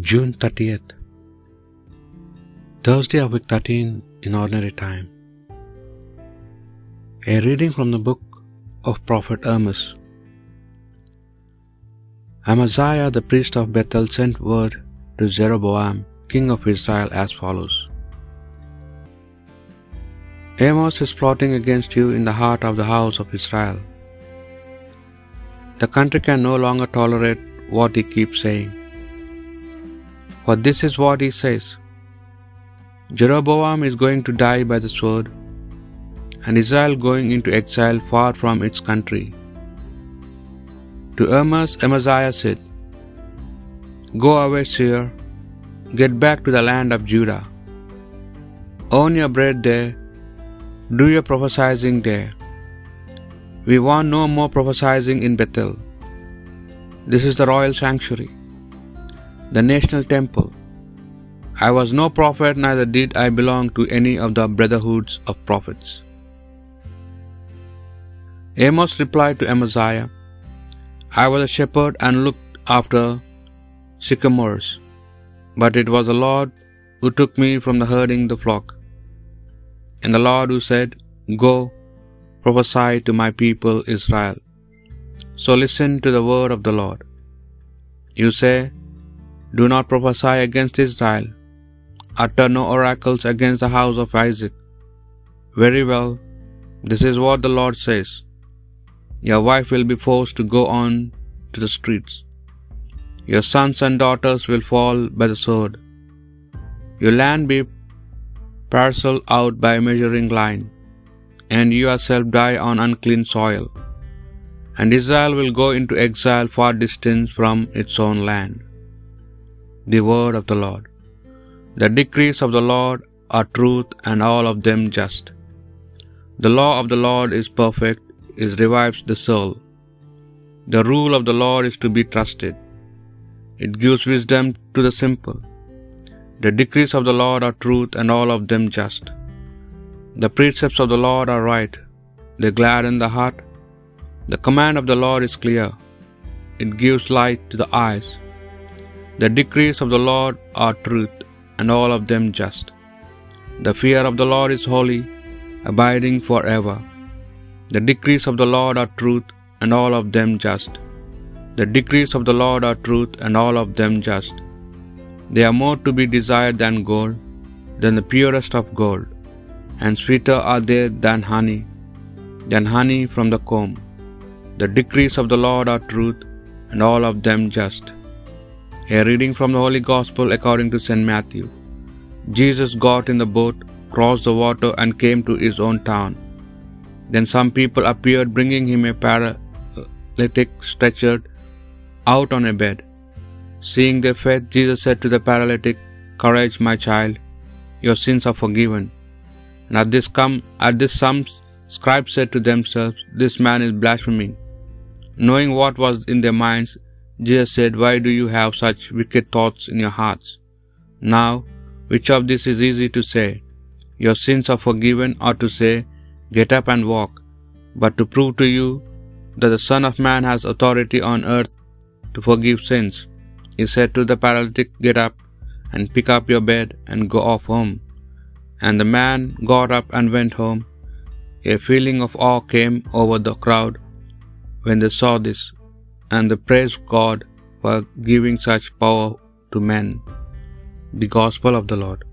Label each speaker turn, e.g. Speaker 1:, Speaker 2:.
Speaker 1: June 30th, Thursday of week 13 in ordinary time. A reading from the book of Prophet Amos. Amaziah the priest of Bethel sent word to Jeroboam, king of Israel, as follows Amos is plotting against you in the heart of the house of Israel. The country can no longer tolerate what he keeps saying. For this is what he says Jeroboam is going to die by the sword, and Israel going into exile far from its country. To Amos, Amaziah said, Go away, seer, get back to the land of Judah. Own your bread there, do your prophesying there. We want no more prophesying in Bethel. This is the royal sanctuary the national temple. I was no prophet, neither did I belong to any of the brotherhoods of prophets. Amos replied to Amaziah, I was a shepherd and looked after sycamores, but it was the Lord who took me from the herding the flock, and the Lord who said, Go, prophesy to my people Israel. So listen to the word of the Lord. You say, do not prophesy against Israel. Utter no oracles against the house of Isaac. Very well, this is what the Lord says Your wife will be forced to go on to the streets. Your sons and daughters will fall by the sword. Your land be parceled out by measuring line, and you yourself die on unclean soil. And Israel will go into exile far distant from its own land the word of the Lord. The decrees of the Lord are truth and all of them just. The law of the Lord is perfect, it revives the soul. The rule of the Lord is to be trusted. It gives wisdom to the simple. The decrees of the Lord are truth and all of them just. The precepts of the Lord are right, they gladden the heart. The command of the Lord is clear, it gives light to the eyes. The decrees of the Lord are truth, and all of them just. The fear of the Lord is holy, abiding for ever. The decrees of the Lord are truth, and all of them just. The decrees of the Lord are truth, and all of them just. They are more to be desired than gold, than the purest of gold, and sweeter are they than honey, than honey from the comb. The decrees of the Lord are truth, and all of them just. A reading from the Holy Gospel according to St. Matthew. Jesus got in the boat, crossed the water, and came to his own town. Then some people appeared, bringing him a paralytic stretchered out on a bed. Seeing their faith, Jesus said to the paralytic, Courage, my child, your sins are forgiven. And at this come at this some scribes said to themselves, This man is blaspheming. Knowing what was in their minds, Jesus said, Why do you have such wicked thoughts in your hearts? Now, which of this is easy to say, Your sins are forgiven, or to say, Get up and walk? But to prove to you that the Son of Man has authority on earth to forgive sins, he said to the paralytic, Get up and pick up your bed and go off home. And the man got up and went home. A feeling of awe came over the crowd when they saw this, and they praised God for giving such power to men. The Gospel of the Lord.